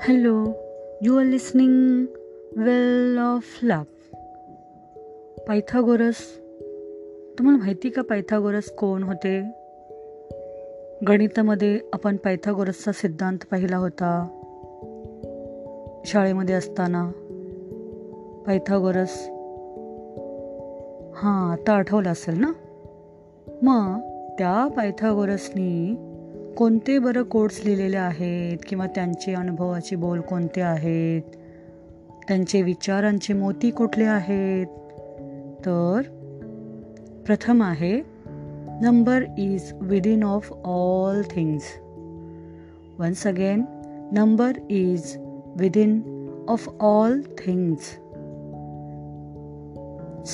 Hello you are listening well of love Pythagoras. तुम्हाला माहिती का पायथागोरस कोण होते? गणितामध्ये आपण पायथागोरसचा सिद्धांत पाहिला होता. शाळेमध्ये असताना. पायथागोरस. हां आता आठवलं असेल ना? मग त्या पायथागोरसनी कोणते बरं कोड्स लिहिलेले आहेत? किंवा त्यांचे अनुभवाचे बोल कोणते आहेत? त्यांचे विचारांचे मोती कुठले आहेत? तर प्रथम आहे number is within of all things once again number is within of all things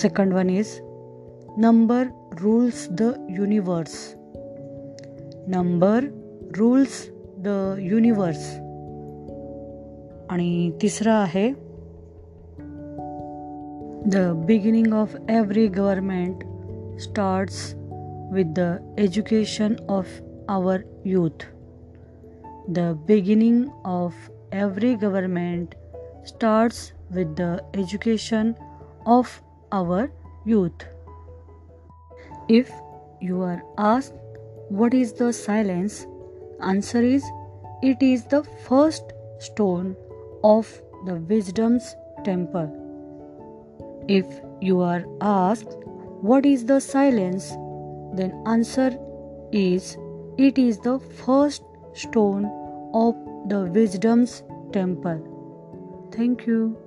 second one is number rules the universe number rules the universe आणि तिसरा आहे the beginning of every government starts with the education of our youth the beginning of every government starts with the education of our youth if you are ask what is the silence? Answer is it is the first stone of the wisdom's temple. If you are asked what is the silence, then answer is it is the first stone of the wisdom's temple. Thank you.